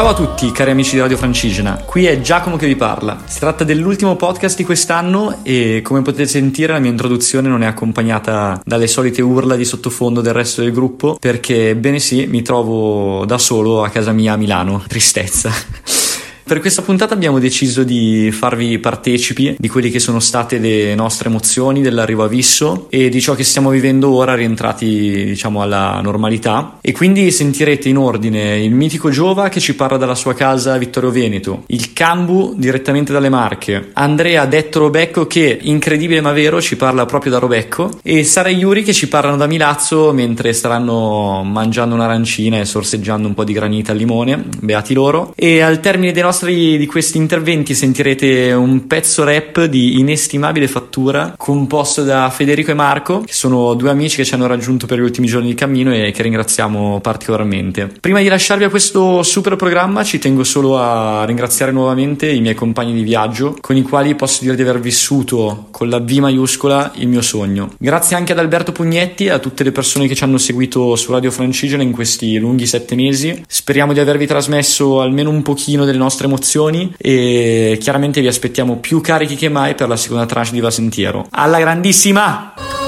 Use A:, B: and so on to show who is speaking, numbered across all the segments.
A: Ciao a tutti cari amici di Radio Francigena, qui è Giacomo che vi parla. Si tratta dell'ultimo podcast di quest'anno e come potete sentire la mia introduzione non è accompagnata dalle solite urla di sottofondo del resto del gruppo perché bene sì mi trovo da solo a casa mia a Milano, tristezza. Per questa puntata abbiamo deciso di farvi partecipi di quelle che sono state le nostre emozioni dell'arrivo a Visso e di ciò che stiamo vivendo ora rientrati diciamo alla normalità. E quindi sentirete in ordine il mitico Giova che ci parla dalla sua casa a Vittorio Veneto, il Cambu direttamente dalle Marche, Andrea detto Robecco che incredibile ma vero ci parla proprio da Robecco e Sara e Yuri che ci parlano da Milazzo mentre staranno mangiando un'arancina e sorseggiando un po' di granita al limone, beati loro. E al termine dei nostri nostri, di questi interventi sentirete un pezzo rap di inestimabile fattura composto da Federico e Marco, che sono due amici che ci hanno raggiunto per gli ultimi giorni di cammino e che ringraziamo particolarmente. Prima di lasciarvi a questo super programma ci tengo solo a ringraziare nuovamente i miei compagni di viaggio con i quali posso dire di aver vissuto con la V maiuscola il mio sogno. Grazie anche ad Alberto Pugnetti e a tutte le persone che ci hanno seguito su Radio Francigena in questi lunghi sette mesi. Speriamo di avervi trasmesso almeno un pochino delle nostre emozioni e chiaramente vi aspettiamo più carichi che mai per la seconda tranche di Va Sentiero. Alla grandissima!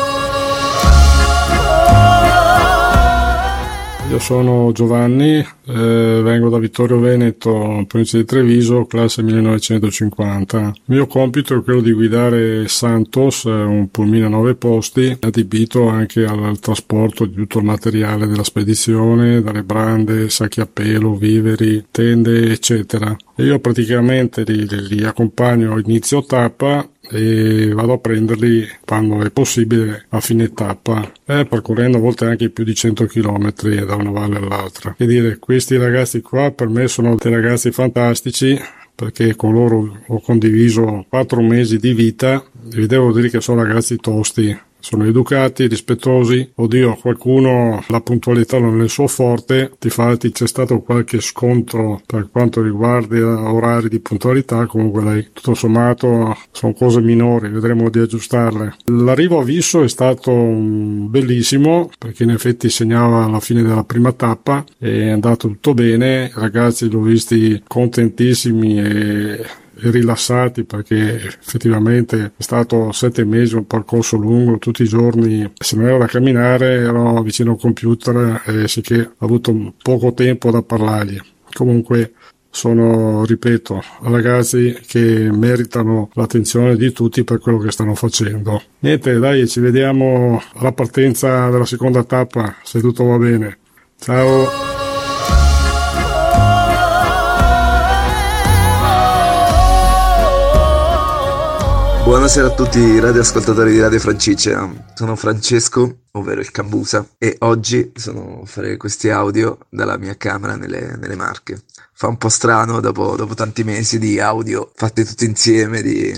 B: Io sono Giovanni, eh, vengo da Vittorio Veneto, provincia di Treviso, classe 1950. Il mio compito è quello di guidare Santos, un pulmino a nove posti, adibito anche al, al trasporto di tutto il materiale della spedizione, dalle brande, sacchi a pelo, viveri, tende, eccetera. Io praticamente li, li accompagno inizio tappa e vado a prenderli quando è possibile a fine tappa, eh, percorrendo a volte anche più di 100 km da una valle all'altra. E dire, questi ragazzi qua per me sono dei ragazzi fantastici perché con loro ho condiviso quattro mesi di vita. E vi devo dire che sono ragazzi tosti sono educati, rispettosi. Oddio, qualcuno la puntualità non è il suo forte, difatti c'è stato qualche scontro per quanto riguarda orari di puntualità, comunque dai, tutto sommato sono cose minori, vedremo di aggiustarle. L'arrivo a Visso è stato bellissimo perché in effetti segnava la fine della prima tappa, è andato tutto bene, i ragazzi li ho visti contentissimi e rilassati perché effettivamente è stato sette mesi un percorso lungo tutti i giorni se non era da camminare ero vicino al computer e sì che ho avuto poco tempo da parlargli comunque sono, ripeto, ragazzi che meritano l'attenzione di tutti per quello che stanno facendo. Niente, dai, ci vediamo alla partenza della seconda tappa, se tutto va bene. Ciao!
C: Buonasera a tutti i radioascoltatori di Radio Francicea, sono Francesco, ovvero il Cambusa, e oggi sono a fare questi audio dalla mia camera nelle, nelle Marche. Fa un po' strano dopo, dopo, tanti mesi di audio fatti tutti insieme, di,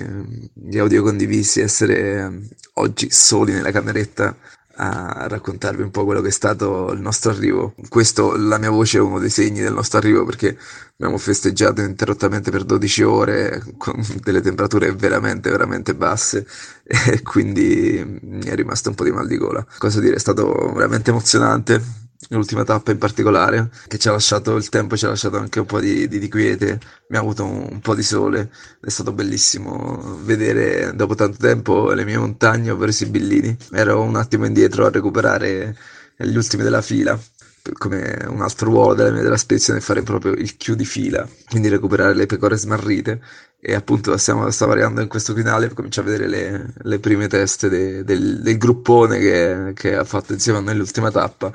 C: di audio condivisi, essere oggi soli nella cameretta a raccontarvi un po' quello che è stato il nostro arrivo. Questo, la mia voce è uno dei segni del nostro arrivo perché abbiamo festeggiato ininterrottamente per 12 ore con delle temperature veramente, veramente basse e quindi mi è rimasto un po' di mal di gola. Cosa dire, è stato veramente emozionante l'ultima tappa in particolare, che ci ha lasciato il tempo, ci ha lasciato anche un po' di, di, di quiete, abbiamo avuto un, un, po' di sole, è stato bellissimo vedere dopo tanto tempo le mie montagne, ovvero i Sibillini. Ero un attimo indietro a recuperare gli ultimi della fila, come un altro ruolo della, della spedizione fare proprio il chiudi fila, quindi recuperare le pecore smarrite e appunto stiamo, stavo arrivando in questo finale comincio a vedere le, le prime teste de, del, del, gruppone che, che, ha fatto insieme a noi l'ultima tappa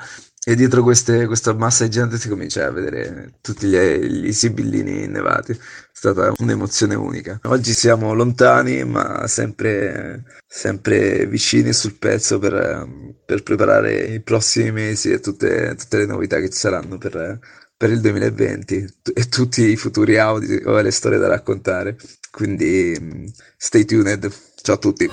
C: e dietro queste, questa massa di gente si comincia a vedere tutti gli, gli sibillini innevati. È stata un'emozione unica. Oggi siamo lontani, ma sempre, sempre vicini sul pezzo per, per, preparare i prossimi mesi e tutte, tutte le novità che ci saranno per, per il 2020 e tutti i futuri audio e le storie da raccontare. Quindi stay tuned. Ciao a tutti.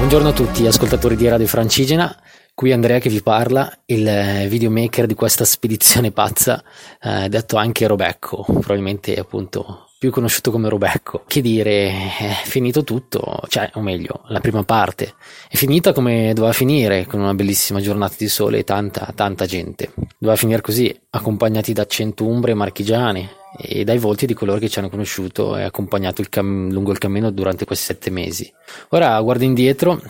D: Buongiorno a tutti, ascoltatori di Radio Francigena. Qui Andrea che vi parla, il eh, videomaker di questa spedizione pazza, eh, detto anche Robecco, probabilmente appunto più conosciuto come Robecco. Che dire, è finito tutto, cioè, o meglio, la prima parte è finita come doveva finire, con una bellissima giornata di sole e tanta, tanta gente. Doveva finire così, accompagnati da cento umbre marchigiane e dai volti di coloro che ci hanno conosciuto e accompagnato il cam- lungo il cammino durante questi sette mesi. Ora guardo indietro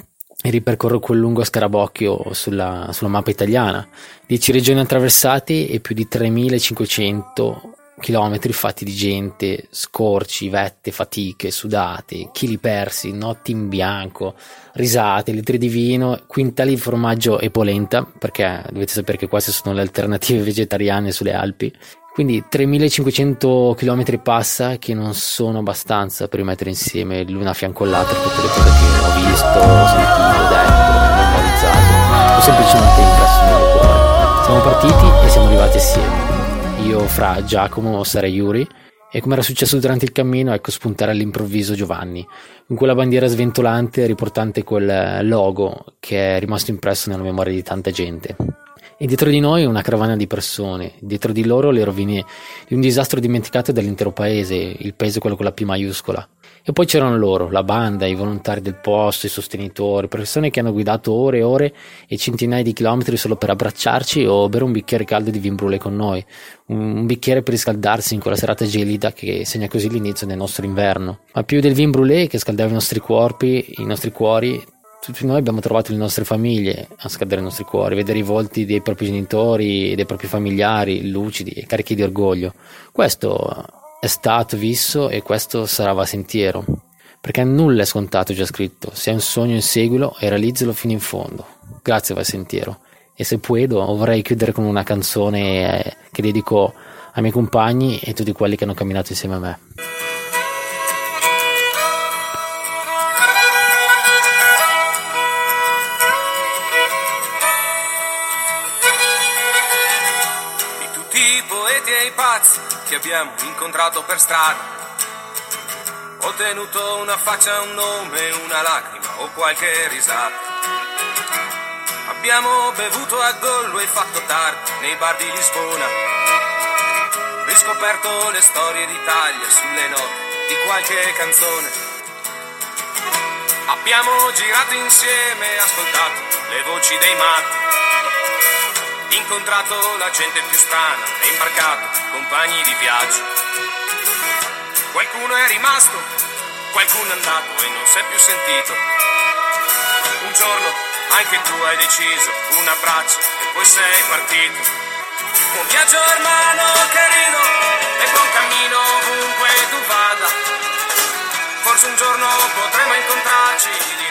D: e ripercorro quel lungo scarabocchio sulla, sulla mappa italiana. 10 regioni attraversate e più di 3500 chilometri fatti di gente, scorci, vette, fatiche, sudate, chili persi, notti in bianco, risate, litri di vino, quintali di formaggio e polenta, perché dovete sapere che queste sono le alternative vegetariane sulle Alpi. Quindi 3500 km passa che non sono abbastanza per mettere insieme l'una a fianco all'altra tutte le cose che ho visto, ho sentito, detto, memorizzato o semplicemente impresso nel mio cuore. Siamo partiti e siamo arrivati assieme io fra Giacomo sarei Yuri e come era successo durante il cammino, ecco spuntare all'improvviso Giovanni, con quella bandiera sventolante riportante quel logo che è rimasto impresso nella memoria di tanta gente. E dietro di noi una carovana di persone, dietro di loro le rovine di un disastro dimenticato dall'intero paese, il paese quello con la P maiuscola. E poi c'erano loro, la banda, i volontari del posto, i sostenitori, persone che hanno guidato ore e ore e centinaia di chilometri solo per abbracciarci o bere un bicchiere caldo di vin brûlé con noi, un bicchiere per riscaldarsi in quella serata gelida che segna così l'inizio del nostro inverno. Ma più del vin brûlé che scaldava i nostri corpi, i nostri cuori, tutti noi abbiamo trovato le nostre famiglie a scaldare i nostri cuori, vedere i volti dei propri genitori, dei propri familiari lucidi e carichi di orgoglio. Questo è stato visto e questo sarà va sentiero. Perché nulla è scontato già scritto. Se hai un sogno inseguilo e realizzalo fino in fondo. Grazie va sentiero. E se puedo vorrei chiudere con una canzone eh, che dedico ai miei compagni e a tutti quelli che hanno camminato insieme a me.
E: Che abbiamo incontrato per strada. Ho tenuto una faccia, un nome, una lacrima o qualche risata. Abbiamo bevuto a gollo e fatto tardi nei bar di Lisbona. Riscoperto le storie d'Italia sulle note di qualche canzone. Abbiamo girato insieme, ascoltato le voci dei matti incontrato la gente più strana e imbarcato compagni di viaggio. Qualcuno è rimasto, qualcuno è andato e non si è più sentito. Un giorno anche tu hai deciso un abbraccio e poi sei partito. Un viaggio hermano carino e buon cammino ovunque tu vada. Forse un giorno potremo incontrarci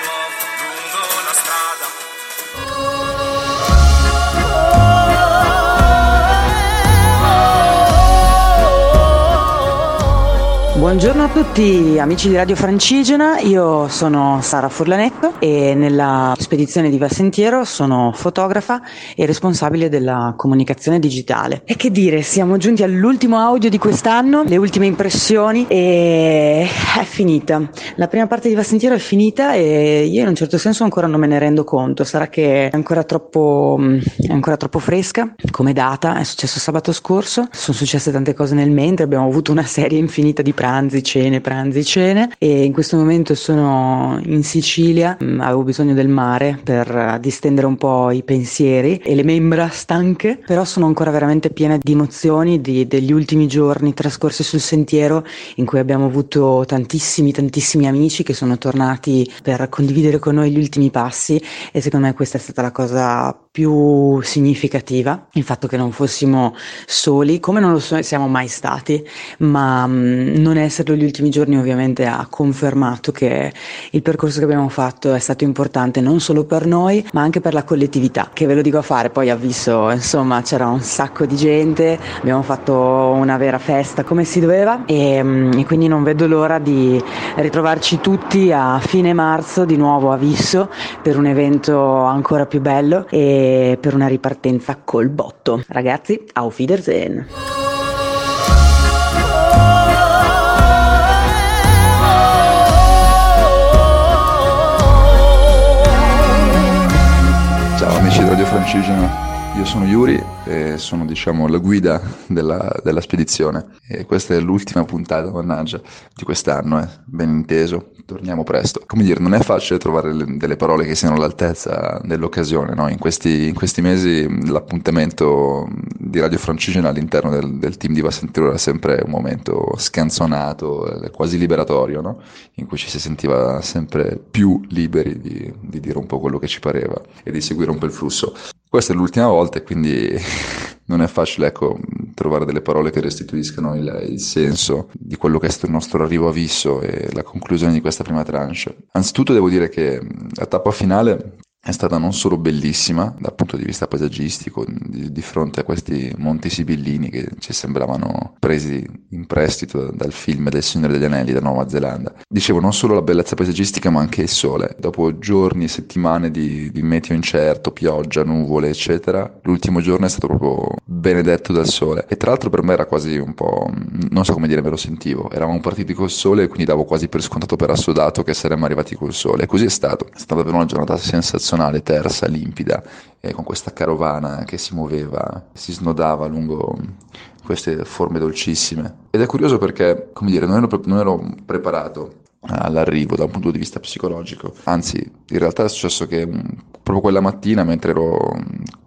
F: Buongiorno a tutti amici di Radio Francigena, io sono Sara Furlanetto e nella spedizione di Vassentiero sono fotografa e responsabile della comunicazione digitale. E che dire, siamo giunti all'ultimo audio di quest'anno, le ultime impressioni e è finita. La prima parte di Vassentiero è finita e io in un certo senso ancora non me ne rendo conto, sarà che è ancora troppo, è ancora troppo fresca come data, è successo sabato scorso, sono successe tante cose nel mentre, abbiamo avuto una serie infinita di pranzi pranzi, cene, pranzi, cene. E in questo momento sono in Sicilia, mm, avevo bisogno del mare per distendere un po' i pensieri e le membra stanche, però sono ancora veramente piena di emozioni di, degli ultimi giorni trascorsi sul sentiero in cui abbiamo avuto tantissimi, tantissimi amici che sono tornati per condividere con noi gli ultimi passi e secondo me questa è stata la cosa più significativa, il fatto che non fossimo soli, come non lo siamo mai stati, ma mh, mm, non esserlo gli ultimi giorni ovviamente ha confermato che il percorso che abbiamo fatto è stato importante non solo per noi, ma anche per la collettività, che ve lo dico a fare, poi ha visto, insomma, c'era un sacco di gente, abbiamo fatto una vera festa come si doveva e, mm, e quindi non vedo l'ora di ritrovarci tutti a fine marzo di nuovo a Visso per un evento ancora più bello e per una ripartenza col botto. Ragazzi, auf Wiedersehen!
G: Ciao amici di Radio Francigena, io sono Yuri e sono diciamo la guida della, della spedizione e questa è l'ultima puntata, mannaggia, di quest'anno, eh. ben inteso, torniamo presto. Come dire, non è facile trovare le, delle parole che siano all'altezza dell'occasione, no? in, questi, in, questi, mesi l'appuntamento di Radio Francigena all'interno del, del team di Vassentiro era sempre un momento scanzonato, eh, quasi liberatorio, no? in cui ci si sentiva sempre più liberi di, di dire un po' quello che ci pareva e di seguire un po' il flusso. Questa è l'ultima volta e quindi non è facile ecco, trovare delle parole che restituiscano il, il, senso di quello che è stato il nostro arrivo a Visso e la conclusione di questa prima tranche. Anzitutto devo dire che la tappa finale è stata non solo bellissima dal punto di vista paesaggistico, di, di, fronte a questi monti sibillini che ci sembravano presi in prestito dal film del Signore degli Anelli da Nuova Zelanda. Dicevo non solo la bellezza paesaggistica ma anche il sole. Dopo giorni e settimane di, di meteo incerto, pioggia, nuvole, eccetera, l'ultimo giorno è stato proprio benedetto dal sole. E tra l'altro per me era quasi un po', non so come dire, me lo sentivo. Eravamo partiti col sole e quindi davo quasi per scontato per assodato che saremmo arrivati col sole. E così è stato. È stata davvero una giornata sensazionale eccezionale, tersa, limpida, eh, con questa carovana che si muoveva, si snodava lungo queste forme dolcissime. Ed è curioso perché, come dire, non ero, non ero preparato all'arrivo da un punto di vista psicologico. Anzi, in realtà è successo che proprio quella mattina, mentre ero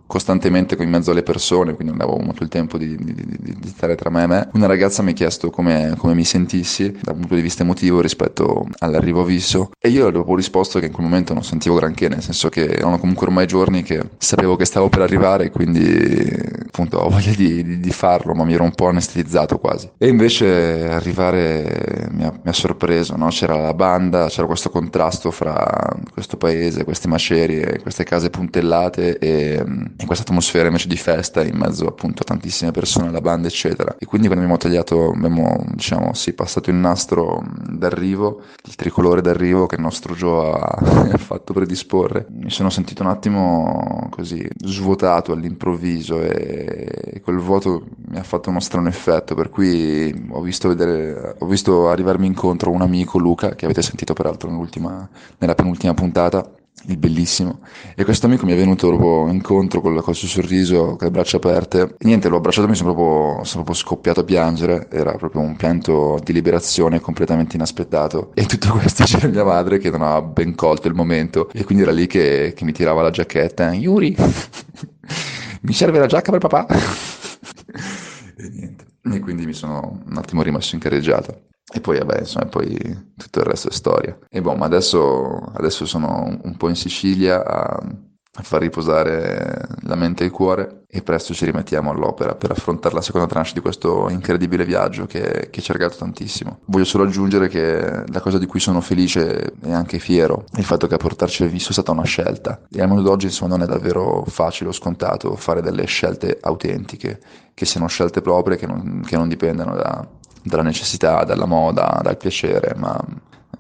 G: costantemente in mezzo alle persone, quindi non avevo molto il tempo di, di, di, di, stare tra me e me. Una ragazza mi ha chiesto come, come, mi sentissi dal punto di vista emotivo rispetto all'arrivo a Visso e io le avevo risposto che in quel momento non sentivo granché, nel senso che erano comunque ormai giorni che sapevo che stavo per arrivare, quindi appunto ho voglia di, farlo, ma mi ero un po' anestetizzato quasi. E invece arrivare mi ha, mi ha sorpreso, no? c'era la banda, c'era questo contrasto fra questo paese, queste macerie, queste case puntellate e in questa atmosfera invece di festa in mezzo appunto a tantissime persone, alla banda eccetera. E quindi quando abbiamo tagliato, abbiamo diciamo sì, passato il nastro d'arrivo, il tricolore d'arrivo che il nostro Joe ha fatto predisporre, mi sono sentito un attimo così svuotato all'improvviso e quel vuoto mi ha fatto uno strano effetto per cui ho visto, vedere, ho visto arrivarmi incontro un amico Luca che avete sentito peraltro nella penultima puntata il bellissimo. E questo amico mi è venuto proprio incontro col, col suo sorriso, con le braccia aperte. Niente, l'ho abbracciato e mi sono proprio, sono proprio scoppiato a piangere. Era proprio un pianto di liberazione completamente inaspettato. E tutto questo c'era mia madre che non aveva ben colto il momento. E quindi era lì che, che mi tirava la giacchetta. Yuri, mi serve la giacca per papà. e niente. E quindi mi sono un attimo rimesso in carreggiata. E poi, vabbè, insomma, poi tutto il resto è storia. E boh, ma adesso, adesso sono un po' in Sicilia a, a, far riposare la mente e il cuore e presto ci rimettiamo all'opera per affrontare la seconda tranche di questo incredibile viaggio che, che ci ha regalato tantissimo. Voglio solo aggiungere che la cosa di cui sono felice e anche fiero è il fatto che a portarci visto è stata una scelta. E al mondo d'oggi, insomma, non è davvero facile o scontato fare delle scelte autentiche, che siano scelte proprie, che non, che non dipendano da dalla necessità, dalla moda, dal piacere, ma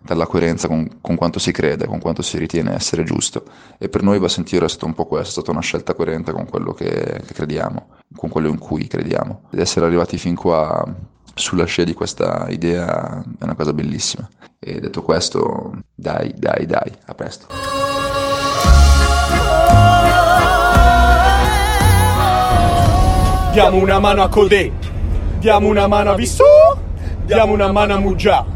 G: dalla coerenza con, con, quanto si crede, con quanto si ritiene essere giusto. E per noi va a sentire è stato un po' questo, è stata una scelta coerente con quello che, che crediamo, con quello in cui crediamo. Ed essere arrivati fin qua sulla scia di questa idea è una cosa bellissima. E detto questo, dai, dai, dai, a presto.
H: Diamo una mano a Codè Diamo una mano a Vissù, diamo una mano a Muggia,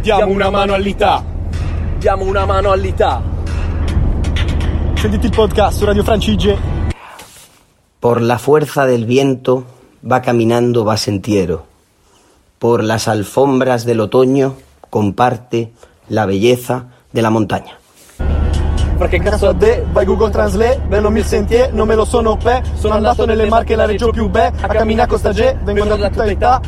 H: diamo una mano all'Ità.
I: Diamo una mano all'Ità.
H: Sentite il podcast su Radio Francige.
J: Por la fuerza del viento va caminando Basentiero. Por las alfombras del otoño comparte la belleza de la montaña.
H: Perché cazzo a de, vai Google Translate, bello mil sentier, non me lo sono pe, sono andato nelle marche la reggio più be, a camminare con sta G, vengo da tutta età.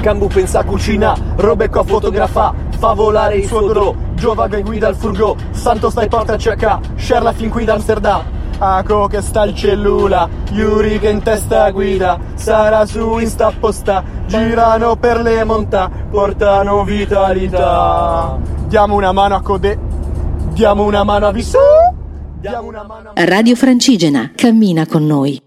H: Cambu pensa a cucina, Robeco a fotografa, fa volare il suo dro, Giova che guida il furgo, Santo stai porta a CH, Sherla fin qui da Amsterdam. Aco che sta il cellula, Yuri che in testa guida, sarà su Insta apposta, girano per le monta, portano vitalità. Diamo una mano a Code, diamo una mano a Vissù, diamo una mano a...
K: Radio Francigena, cammina con noi.